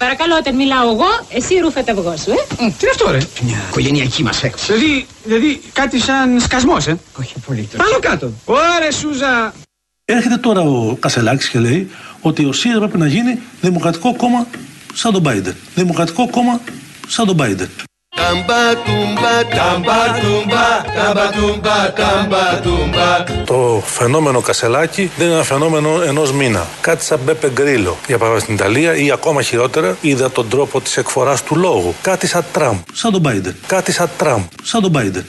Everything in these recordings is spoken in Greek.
Παρακαλώ, όταν μιλάω εγώ, εσύ ρούφε το αυγό σου, ε. Τι είναι αυτό, ρε; Μια οικογενειακή μας έκπτωση. Δηλαδή, δηλαδή κάτι σαν σκασμός, ε. Όχι απολύτω. Πάνω κάτω. Ωρε, Σούζα. Έρχεται τώρα ο Κασελάκης και λέει ότι ο ΣΥΡΙΖΑ πρέπει να γίνει δημοκρατικό κόμμα σαν τον Biden. Δημοκρατικό κόμμα σαν τον Biden. Το φαινόμενο Κασελάκη δεν είναι ένα φαινόμενο ενός μήνα. Κάτι σαν Μπέπε Γκρίλο. Για παράδειγμα στην Ιταλία ή ακόμα χειρότερα είδα τον τρόπο της εκφοράς του λόγου. Κάτι σαν Τραμπ. Σαν τον Biden. Κάτι σαν Τραμπ. Σαν τον Biden.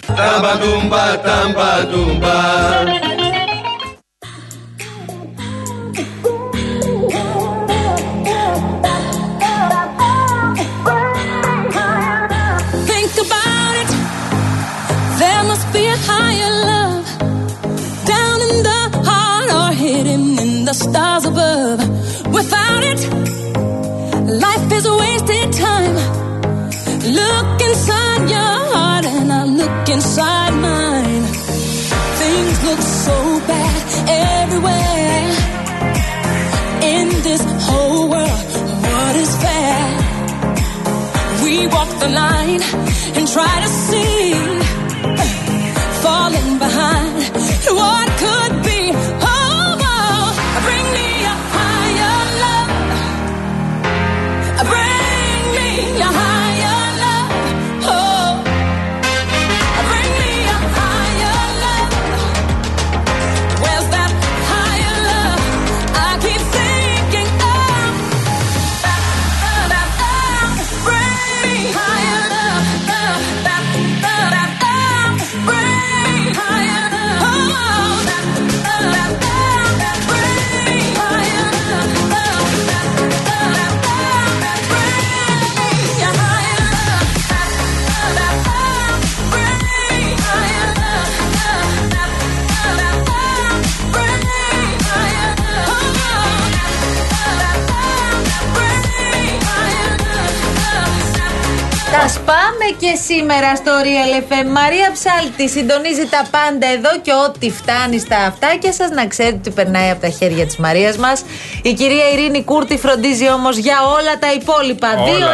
The line and try to see, Τα σπάμε και σήμερα στο Real FM. Μαρία Ψάλτη συντονίζει τα πάντα εδώ και ό,τι φτάνει στα αυτάκια σας να ξέρετε ότι περνάει από τα χέρια της Μαρίας μας. Η κυρία Ειρήνη Κούρτη φροντίζει όμως για όλα τα υπόλοιπα. Όλα.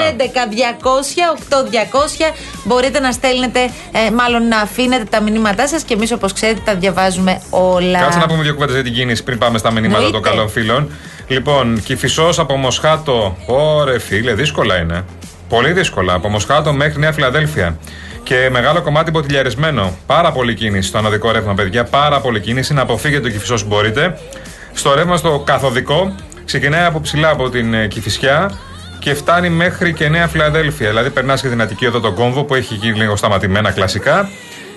211-200-8200 μπορείτε να στέλνετε, ε, μάλλον να αφήνετε τα μηνύματά σας και εμείς όπως ξέρετε τα διαβάζουμε όλα. Κάτσε να πούμε δύο κουβέντες για την κίνηση πριν πάμε στα μηνύματα Εννοείται. των καλών φίλων. Λοιπόν, Κυφισό από Μοσχάτο. Ωρε φίλε, δύσκολα είναι. Πολύ δύσκολα. Από Μοσχάτο μέχρι Νέα Φιλαδέλφια. Και μεγάλο κομμάτι ποτηλιαρισμένο. Πάρα πολύ κίνηση στο ανωδικό ρεύμα, παιδιά. Πάρα πολύ κίνηση. Να αποφύγετε το Κυφισός όσο μπορείτε. Στο ρεύμα στο καθοδικό ξεκινάει από ψηλά από την ε, Κηφισιά και φτάνει μέχρι και Νέα Φιλαδέλφια. Δηλαδή περνάς και την Αττική εδώ τον κόμβο που έχει γίνει λίγο σταματημένα κλασικά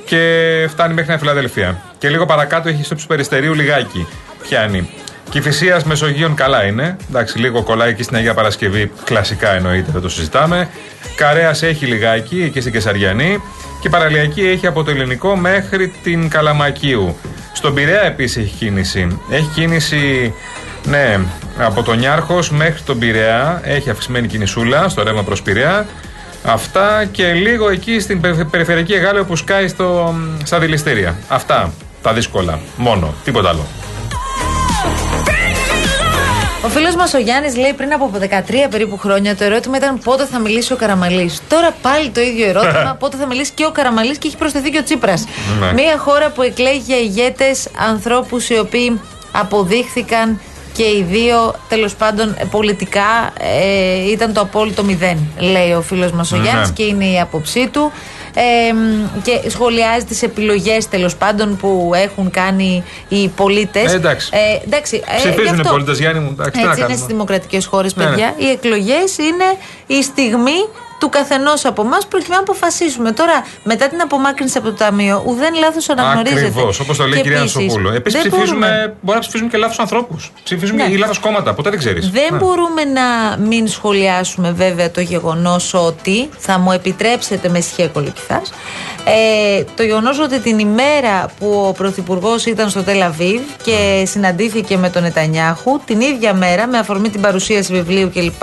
και φτάνει μέχρι Νέα Φιλαδέλφια. Και λίγο παρακάτω έχει στο του Περιστερίου λιγάκι. Πιάνει. Κυφυσία Μεσογείων καλά είναι. Εντάξει, λίγο κολλάει εκεί στην Αγία Παρασκευή. Κλασικά εννοείται, δεν το συζητάμε. Καρέας έχει λιγάκι εκεί στην Κεσαριανή. Και παραλιακή έχει από το ελληνικό μέχρι την Καλαμακίου. Στον Πειραιά επίσης έχει κίνηση. Έχει κίνηση, ναι, από τον Νιάρχος μέχρι τον Πειραιά. Έχει αυξημένη κινησούλα στο ρεύμα προς Πειραιά. Αυτά και λίγο εκεί στην περι- περιφερειακή Εγάλεο που σκάει στο, στα δηληστήρια. Αυτά τα δύσκολα. Μόνο. Τίποτα άλλο. Ο φίλος μας ο Γιάννης λέει πριν από 13 περίπου χρόνια το ερώτημα ήταν πότε θα μιλήσει ο Καραμαλής. Τώρα πάλι το ίδιο ερώτημα, πότε θα μιλήσει και ο Καραμαλής και έχει προσθεθεί και ο Τσίπρας. Ναι. Μια χώρα που εκλέγει για ηγέτες ανθρώπους οι οποίοι αποδείχθηκαν και οι δύο τέλος πάντων ε, πολιτικά ε, ήταν το απόλυτο μηδέν, λέει ο φίλος μας ο Ναι. Γιάννης και είναι η άποψή του. Ε, μ, και σχολιάζει τις επιλογές τέλος πάντων που έχουν κάνει οι πολίτες. Ε, εντάξει. εντάξει ε, Ψηφίζουν γι' οι αυτό. πολίτες, Γιάννη μου. Εντάξει, τι να Έτσι είναι κάνουμε. στις δημοκρατικές χώρες, Ναι, ναι. παιδιά. Οι εκλογές είναι η στιγμή του καθενός από εμάς προκειμένου να αποφασίσουμε. Τώρα, μετά την απομάκρυνση από το Ταμείο, ουδέν λάθος αναγνωρίζεται. Ακριβώς, όπως το λέει η Και κυρία επίσης, Ανσοπούλου. Επίσης δεν ψηφίζουμε, μπορούμε- μπορεί να ψηφίζουμε και λάθος ανθρώπους. Ψηφίζουμε Ναι. ή λάθος κόμματα. Ποτέ δεν ξέρεις. Δεν μπορούμε να μην σχολιάσουμε βέβαια το γεγονός ότι, θα μου επιτρέψετε με ισχύα κολοκυθάς, ε, το γεγονός ότι την ημέρα που ο Πρωθυπουργός ήταν στο Τελαβίβ και συναντήθηκε με τον Νετανιάχου, την ίδια μέρα με αφορμή την παρουσίαση βιβλίου κλπ,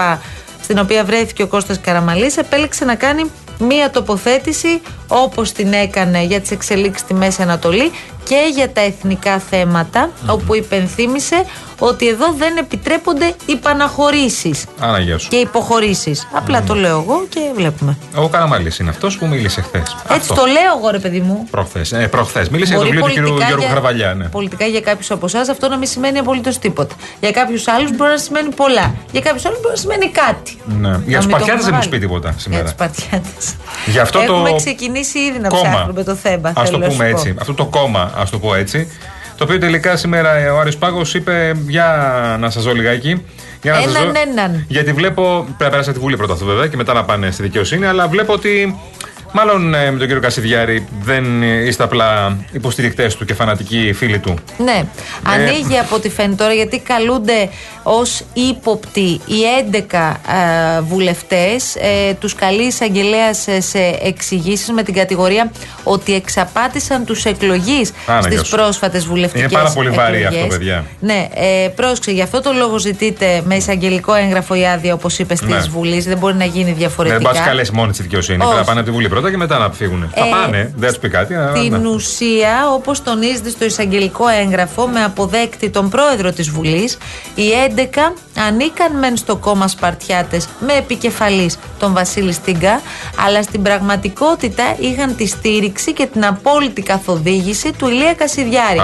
στην οποία βρέθηκε ο Κώστας Καραμαλής, επέλεξε να κάνει μία τοποθέτηση όπως την έκανε για τις εξελίξεις στη Μέση Ανατολή και για τα εθνικά θέματα, όπου υπενθύμησε ότι εδώ δεν επιτρέπονται οι παναχωρήσεις Άνα, γεια σου. και υποχωρήσεις. Απλά το λέω εγώ και βλέπουμε. Ο Καραμαλής είναι αυτός που μίλησε χθες. Έτσι το λέω εγώ ρε παιδί μου. Προχθές. Ε, προχθές. Μίλησε για το Μπορεί βιβλίο του κ. πολιτικά Γιώργου για- Χαρβαλιά. Ναι. Πολιτικά για κάποιους από εσάς αυτό να μην σημαίνει απολύτως τίποτα. Για κάποιους άλλους μπορεί να σημαίνει πολλά. Για κάποιους άλλους μπορεί να σημαίνει κάτι. Ναι. Για Να τους μην το Παρτιάτε έχουμε δεν μου βάλει. πει τίποτα Για σήμερα. τους Παρτιάτε. Γι' αυτό Έχουμε το ξεκινήσει ήδη να κόμμα. ψάχνουμε το θέμα. Α το θέλω να σου πούμε πω. έτσι. Αυτό το κόμμα, ας το πω έτσι. Το οποίο τελικά σήμερα ε, ο Άρης Πάγος είπε για να σας δω λιγάκι. Για να σας Έναν, δω. έναν. Γιατί βλέπω. Πρέπει να περάσει από τη Βουλή πρώτα αυτό βέβαια και μετά να πάνε στη δικαιοσύνη. Αλλά βλέπω ότι μάλλον ε, με τον κύριο Κασιδιάρη δεν ε, είστε απλά υποστηρικτές του και φανατικοί φίλοι του. Ναι, Ε. ανοίγει από ό,τι φαίνεται τώρα γιατί καλούνται ως ύποπτοι οι 11 ε, βουλευτές. Ε, τους καλεί εισαγγελέα σε εξηγήσεις με την κατηγορία ότι εξαπάτησαν τους εκλογείς Άνα, στις γεια σου. πρόσφατες βουλευτικές Είναι πάρα πολύ βαρύ εκλογές. αυτό, παιδιά. Ναι, ε, πρόσεξε, γι' αυτό το λόγο ζητείτε με εισαγγελικό έγγραφο η άδεια όπως είπε της Ναι. Βουλής. Δεν μπορεί να γίνει Δεν διαφορετικά. μπορεί να του καλέσει μόνη της δικαιοσύνης. Πρέπει να Όχι. πάνε από τη Βουλή πρώτα και μετά να φύγουν. θα Ε, πάνε, δεν θα του πει κάτι. αλλά Στην ναι. ουσία, όπως τονίζεται στο εισαγγελικό έγγραφο, με αποδέκτη τον πρόεδρο της Βουλής, οι 11 ανήκαν μεν στο κόμμα Σπαρτιάτες με επικεφαλής τον Βασίλη Στίγκα, αλλά στην πραγματικότητα είχαν τη στήριξη και την απόλυτη καθοδήγηση του Ηλία Κασιδιάρη. Α,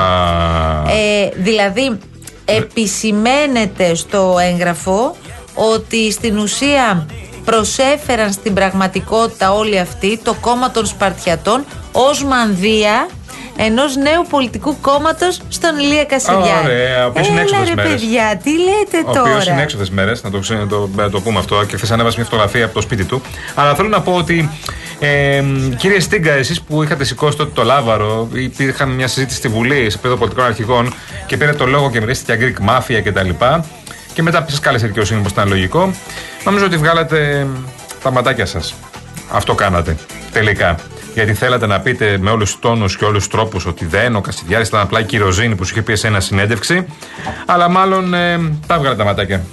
Ε, δηλαδή, επισημαίνεται στο έγγραφο ότι στην ουσία προσέφεραν στην πραγματικότητα όλοι αυτοί το κόμμα των Σπαρτιατών ως μανδύα ενός νέου πολιτικού κόμματος στον Ηλία Κασιδιάρη. Ωραία, ο οποίος είναι Έλα έξοδος ρε μέρες. παιδιά, τι λέτε Ο τώρα; οποίο είναι έξοδες μέρες, να το, ξέ- να το, να το πούμε αυτό. Και χθες ανέβασε μια φωτογραφία από το σπίτι του. Αλλά θέλω να πω ότι, ε, κύριε Στίγκα, εσείς που είχατε σηκώσει τότε το λάβαρο, υπήρχαν μια συζήτηση στη Βουλή σε επίπεδο πολιτικών αρχηγών και πήρε το λόγο και μιλήσατε για Greek Mafia κτλ. Και μετά σας κάλεσε η δικαιοσύνη, όπω ήταν λογικό. Νομίζω ότι βγάλατε τα ματάκια σας. Αυτό κάνατε τελικά. Γιατί θέλατε να πείτε με όλους τους τόνους και όλους τους τρόπους ότι δεν, ο Κασιδιάρης ήταν απλά η κυροζήνη που σου είχε πει σε ένα συνέντευξη. Αλλά μάλλον ε, τα έβγαλε τα ματάκια.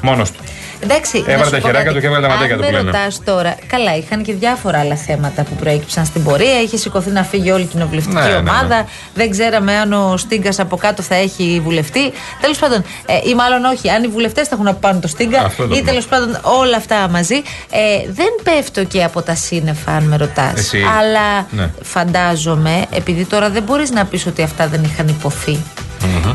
Μόνος του. Εντάξει, Έβαλε να σου τα πω χεράκια κάτι. του και έβαλε τα ματάκια του Αν που με λένε. ρωτάς τώρα, καλά, είχαν και διάφορα άλλα θέματα που προέκυψαν στην πορεία. Είχε σηκωθεί να φύγει όλη η κοινοβουλευτική Ναι, ναι, ναι. ομάδα. Δεν ξέραμε αν ο Στίγκας από κάτω θα έχει βουλευτή. Τέλος πάντων, ε, ή μάλλον όχι, αν οι βουλευτές θα έχουν από πάνω το Στίγκα Αυτό το ή πούμε. τέλος πάντων όλα αυτά μαζί. Ε, δεν πέφτω και από τα σύννεφα, αν με ρωτάς. Εσύ. Αλλά Ναι. φαντάζομαι, επειδή τώρα δεν μπορείς να πεις ότι αυτά δεν είχαν υποθεί.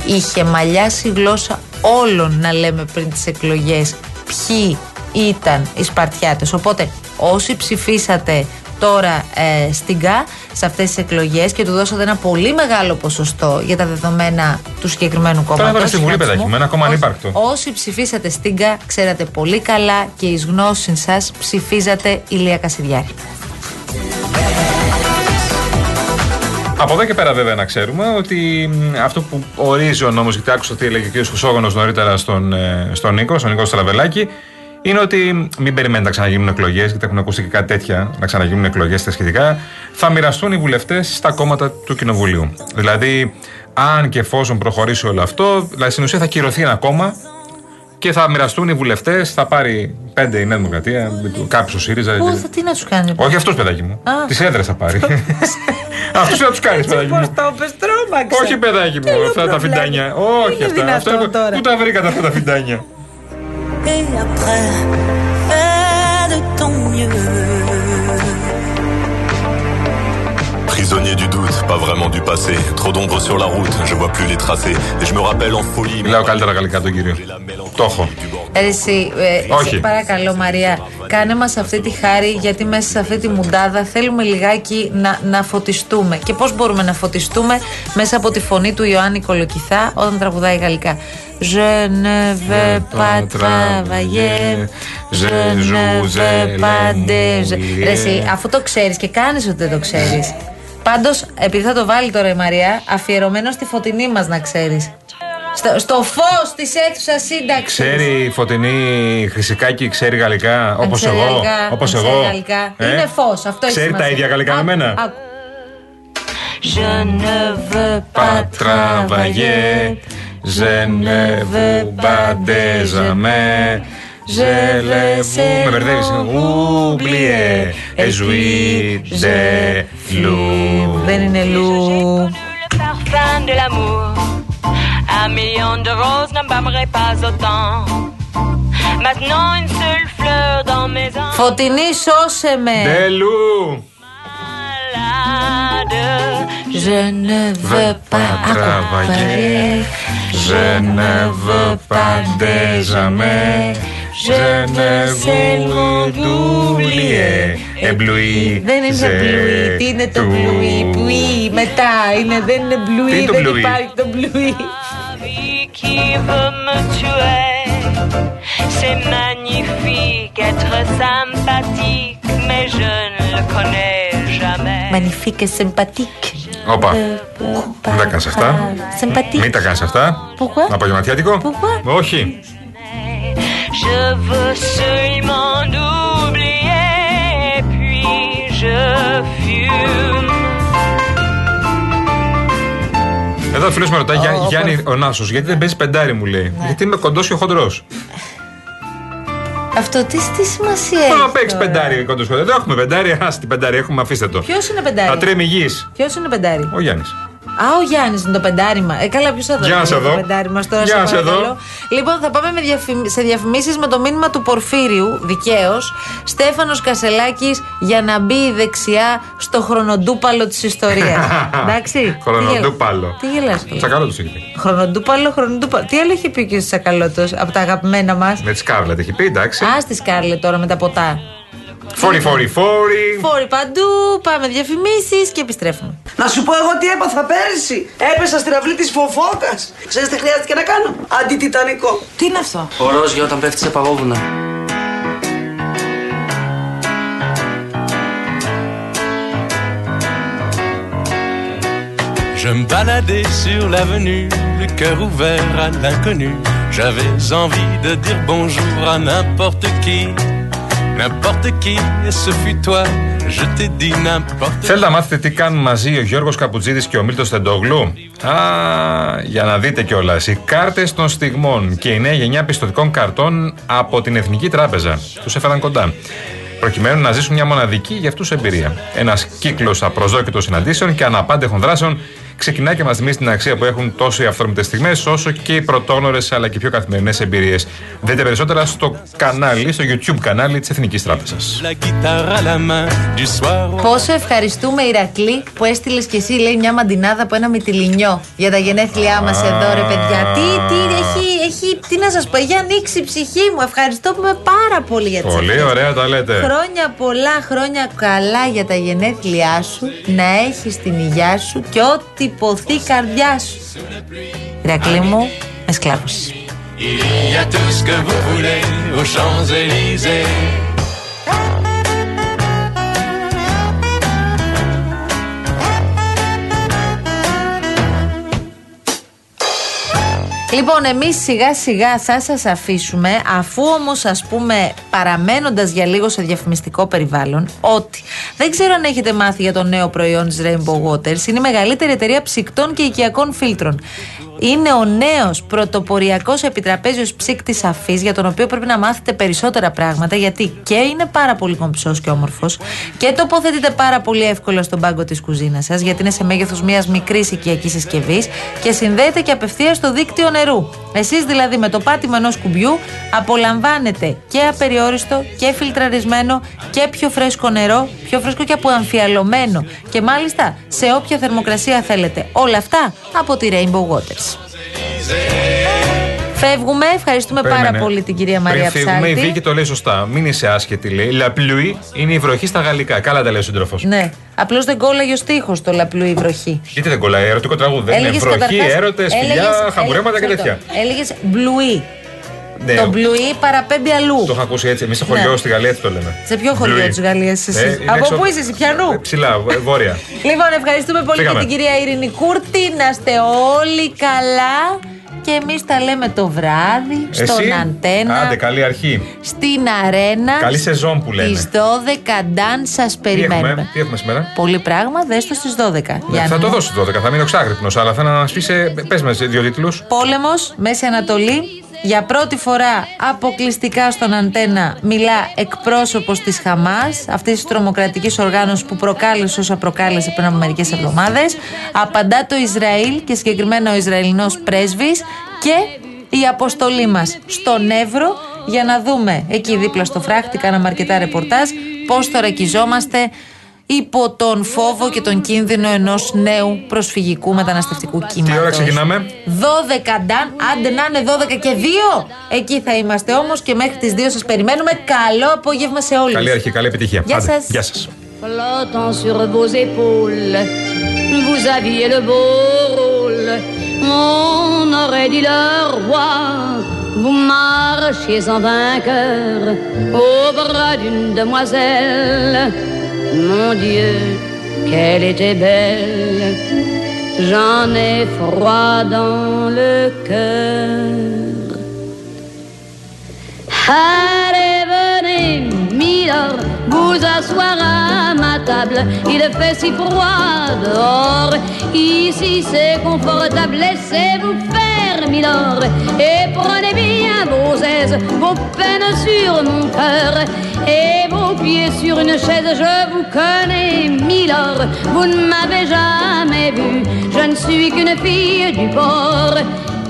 Είχε μαλλιάσει η γλώσσα όλων να λέμε πριν τις εκλογές ποιοι ήταν οι Σπαρτιάτες. Οπότε όσοι ψηφίσατε τώρα ε, στην ΚΑ σε αυτές τις εκλογές και του δώσατε ένα πολύ μεγάλο ποσοστό για τα δεδομένα του συγκεκριμένου κόμματος. έβαλε στη Βουλή, συναντισμού. παιδάκι μου, ένα κόμμα Όσοι- ανύπαρκτο. Όσοι ψηφίσατε στην ΚΑ ξέρατε πολύ καλά και εις γνώση σας ψηφίζατε Ηλία Κασιδιάρη. Από εδώ και πέρα, βέβαια, να ξέρουμε ότι μ, αυτό που ορίζει ο νόμο, γιατί άκουσα τι έλεγε ο κ. Χρυσόγονος νωρίτερα στον, ε, στον Νίκο, στον Νίκο Στραβελάκη, είναι ότι μην περιμένετε να ξαναγίνουν εκλογές, γιατί έχουν ακούσει και κάτι τέτοια, να ξαναγίνουν εκλογές τα σχετικά. Θα μοιραστούν οι βουλευτές στα κόμματα του Κοινοβουλίου. Δηλαδή, αν και εφόσον προχωρήσει όλο αυτό, δηλαδή στην ουσία θα κυρωθεί ένα κόμμα και θα μοιραστούν οι βουλευτές, θα πάρει πέντε η Νέα Δημοκρατία, κάποιος ο ΣΥΡΙΖΑ. Πού θα τι να τους κάνει. Όχι αυτό, παιδάκι μου. Α. Τις έδρες θα πάρει. Αυτούς θα τους κάνει, παιδάκι μου. το πες, τρόμαξα. Όχι, παιδάκι μου, Θέλω αυτά τα προβλέπω. φιντάνια. Όχι Είναι αυτά. δυνατόν αυτά τώρα. πού τα βρήκατε αυτά τα φιντάνια. Et après, fais de ton mieux. Prisonnier du doute, pas vraiment du passé. Trop d'ombre sur la route, je vois plus les tracés. Et je me rappelle en folie. Μιλάω καλύτερα γαλλικά τον κύριο. Το έχω. Ρε Εσύ, ε, Όχι. σε παρακαλώ Μαρία, κάνε μας αυτή τη χάρη γιατί μέσα σε αυτή τη μουντάδα θέλουμε λιγάκι να, να φωτιστούμε. Και πώς μπορούμε να φωτιστούμε μέσα από τη φωνή του Ιωάννη Κολοκυθά όταν τραγουδάει γαλλικά. Je ne veux pas travailler, je ne veux pas de... Ρε εσύ, αφού το ξέρεις και κάνεις ότι δεν το ξέρεις. Πάντως, επειδή θα το βάλει τώρα η Μαρία, αφιερωμένο στη φωτεινή μας να ξέρεις. Στο, στο φως της αίθουσας σύνταξης. Ξέρει η φωτεινή Χρυσικάκη, ξέρει γαλλικά, Αν όπως ξέρει εγώ. γαλλικά, Όπως αν ξέρει εγώ. γαλλικά. Ε; Είναι φως, αυτό έχει Ξέρει τα σημασία. ίδια γαλλικά με Άκου, μένα; άκου. Je ne veux Pas pas travailler, travailler, je ne veux pas déjamais, Ζελεβού. Με μπερδεύει. Ουμπλιέ. Εζουί. Ζε. Λου. Δεν είναι λου. Le parfum de l'amour. Un million de roses n'embaumerait pas autant. Maintenant, une seule fleur dans mes Φωτεινή, σώσε με. Ντελού. emballades. Je ne veux pas travailler. Je ne veux pas déjamais. Je ne veux d'oublier. Εμπλουί. Δεν είναι μπλουί. Τι είναι το μπλουί. Μπλουί. Μετά είναι. Δεν είναι Τι μπλουί. είναι το Δεν μπλουί; υπάρχει το μπλουί. vie qui veut me tuer. C'est magnifique, être sympathique, mais je ne le connais jamais. Magnifique et sympathique. Όπα. Μην τα κάνεις αυτά. Sympathique. Μην τα κάνεις αυτά. Pourquoi? Απογευματιάτικο. Pourquoi? Όχι. Je veux seulement oublier, puis je fume. Εδώ ο φίλος με ρωτάει, «Γιά- Ω, Γιάννη ο Νάσος, γιατί δεν παίζει πεντάρι, μου λέει. Ναι. Γιατί είμαι κοντός και χοντρός. Αυτό τι, τι σημασία έχει. Θέλω να παίξεις τώρα; πεντάρι κοντός χοντρός. Δεν έχουμε πεντάρι, α την πεντάρι, έχουμε, αφήστε το. Ποιος είναι πεντάρι; Ατρέμι γης. Ποιος είναι πεντάρι; Ο Γιάννης. Α, ο Γιάννης είναι το πεντάριμα. Ε, καλά, ποιος θα δώσει Γεια σε το εδώ. πεντάρι μα τώρα, Γεια σε σε εδώ. παρακαλώ. Λοιπόν, θα πάμε με διαφημι- σε διαφημίσεις με το μήνυμα του Πορφύριου, δικαίως. Στέφανος Κασελάκης για να μπει δεξιά στο χρονοτούπαλο της ιστορίας. Εντάξει. Χρονοτούπαλο. Τι γελάς. Τσακαλώ τους έχει πει. Χρονοτούπαλο, χρονοτούπαλο. Τι άλλο έχει πει και ο Τσακαλώτος από τα αγαπημένα μας; Με τη Σκάρλετ έχει πει, εντάξει. Α τη Σκάρλετ τώρα με τα ποτά. Φόρι, φόρι, φόρι. Φόροι παντού, πάμε διαφημίσεις και επιστρέφουμε. Να σου πω εγώ τι έπαθα πέρυσι. Έπεσα στην αυλή της φοφόκας. Ξέρεις τι χρειάστηκε να κάνω; Αντιτιτανικό. Τι είναι αυτό; Ο Ρόζιο όταν πέφτει σε παγόβουνα. Je me baladais sur l'avenue, le cœur ouvert à l'inconnu. J'avais envie de dire bonjour à n'importe qui, n'importe qui, et ce fut toi. Je t'ai dit n'importe Θέλετε να μάθετε τι κάνουν μαζί ο Γιώργος Καπουτζίδη και ο Μίλτος Τεντόγλου. Α, για να δείτε κιόλας. Οι κάρτες των στιγμών και η νέα γενιά πιστοτικών καρτών από την Εθνική Τράπεζα. Τους έφεραν κοντά. Προκειμένου να ζήσουν μια μοναδική για αυτούς εμπειρία. Ένας κύκλος απροσδόκητων συναντήσεων και αναπάντεχων δράσεων ξεκινά και μας θυμίζει την αξία που έχουν τόσο οι αυθόρμητες στιγμές, όσο και οι πρωτόγνωρες αλλά και οι πιο καθημερινές εμπειρίες. Δείτε περισσότερα στο κανάλι, στο YouTube κανάλι της Εθνικής Τράπεζας. la guitare à la main du soir. au- Πόσο ευχαριστούμε, Ηρακλή, που έστειλες και εσύ, λέει, μια μαντινάδα από ένα μυτιλινιό για τα γενέθλιά μας εδώ, ρε παιδιά. Τι, τι, έχει, έχει, τι να σας πω, έχει ανοίξει η ψυχή μου. Ευχαριστούμε πάρα πολύ για τις Πολύ ωραία τα λέτε. Χρόνια πολλά, χρόνια καλά για τα γενέθλιά σου, να έχεις την υγειά σου και ό,τι ποθεί η καρδιά σου. Ηρακλή μου, με σκλάβωσες. Il y a tout ce que vous voulez aux Champs-Élysées. Λοιπόν, εμείς σιγά σιγά θα σας αφήσουμε, αφού όμως ας πούμε παραμένοντας για λίγο σε διαφημιστικό περιβάλλον, ότι δεν ξέρω αν έχετε μάθει για το νέο προϊόν τη Rainbow Waters. Είναι η μεγαλύτερη εταιρεία ψυκτών και οικιακών φίλτρων. Είναι ο νέος πρωτοποριακός επιτραπέζιος ψύκτης αφής, για τον οποίο πρέπει να μάθετε περισσότερα πράγματα, γιατί και είναι πάρα πολύ κομψός και όμορφος και τοποθετείται πάρα πολύ εύκολα στον πάγκο της κουζίνας σας, γιατί είναι σε μέγεθος μιας μικρής οικιακής συσκευής και συνδέεται και απευθείας στο δίκτυο νερού. Εσείς δηλαδή με το πάτημα ενός κουμπιού απολαμβάνετε και απεριόριστο και φιλτραρισμένο και πιο φρέσκο νερό, πιο φρέσκο και αποαμφιαλωμένο και μάλιστα σε όποια θερμοκρασία θέλετε. Όλα αυτά από τη Rainbow Waters. Φεύγουμε. Ευχαριστούμε πάρα Περίμενε. πολύ την κυρία Μαρία Πριν φύγουμε, η Ψάλτη. Βίκη το λέει σωστά. Μην είσαι άσχετη, λέει. La pluie είναι η βροχή στα γαλλικά. Καλά τα λέει ο σύντροφος. Ναι. Απλώς δεν κόλλαγε ο στίχος το λαπλού η βροχή. Γιατί δεν κολλάει, ερωτικό τραγούδι. Δεν είναι Έλεγες βροχή, καταρχάς- έρωτες, φιλιά, έλεγες- χαμουρέματα και έλεγες- τέτοια. Έλεγες μπλουί. Ναι, Το μπλουί παραπέμπει αλλού. το έχω ακούσει έτσι. Εμείς στο χωριό Ναι. στη Γαλλία έτσι το λέμε; Σε ποιο χωριό Μπλουί. της Γαλλίας εσύ. Ε, είναι Από έξω- πού είσαι, εσύ, πιανού; Ε, Ψηλά, ε, βόρεια. Λοιπόν, ευχαριστούμε πολύ Φύγαμε. και την κυρία Ειρήνη Κούρτη. Να είστε όλοι καλά. Και εμείς τα λέμε το βράδυ στον Εσύ, Αντένα. άντε, καλή αρχή. Στην αρένα. Καλή σεζόν που λένε. Στις 12 Νταν σας Τι περιμένουμε. έχουμε, τι έχουμε σήμερα; Πολύ πράγμα, δες το στις 12. Ναι, Γιάννη θα το μου. δώσω 12, θα μείνω ξάγρυπνο, αλλά θα να μας πεις. Πες με δύο τίτλους. Πόλεμος, Μέση Ανατολή, Για πρώτη φορά αποκλειστικά στον αντένα μιλά εκπρόσωπος της Χαμάς, αυτής της τρομοκρατικής οργάνωσης που προκάλεσε όσα προκάλεσε πριν από μερικές εβδομάδες. Απαντά το Ισραήλ και συγκεκριμένα ο Ισραηλινός πρέσβης και η αποστολή μας στον Εύρο για να δούμε εκεί δίπλα στο φράχτη, κάναμε αρκετά ρεπορτάζ, πώς θωρακιζόμαστε υπό τον φόβο και τον κίνδυνο ενός νέου προσφυγικού μεταναστευτικού κύματος. Τι ώρα ξεκινάμε; 12 ντάν, άντε να είναι 12 και 2. Εκεί θα είμαστε όμως και μέχρι τις 2 σας περιμένουμε. Καλό απόγευμα σε όλους. Καλή αρχή, καλή επιτυχία. Γεια Άντε, σας. Γεια σας. flottant sur vos épaules, vous aviez le beau rôle. On aurait dit le roi. Vous marchiez en vainqueur au bras d'une demoiselle. Mon Dieu, qu'elle était belle. J'en ai froid dans le cœur. Allez, venez, Milord, vous asseoir à ma table. Il fait si froid dehors. Ici c'est confortable. Laissez-vous faire, Et prenez bien vos aises, vos peines sur mon cœur. Et vos pieds sur une chaise, je vous connais, Milord. Vous ne m'avez jamais vu. Je ne suis qu'une fille du port,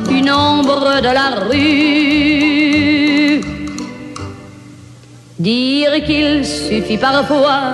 une ombre de la rue. Dire qu'il suffit parfois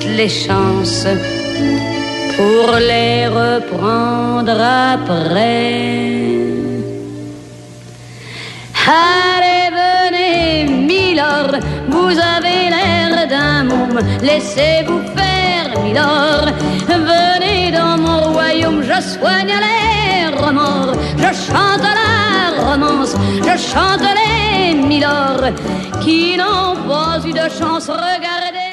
toutes les chances pour les reprendre après. Allez, venez, Milord, vous avez l'air d'un môme, laissez-vous faire, Milord. Venez dans mon royaume, je soigne les remords, je chante la romance, je chante les Milord qui n'ont pas eu de chance. Regardez.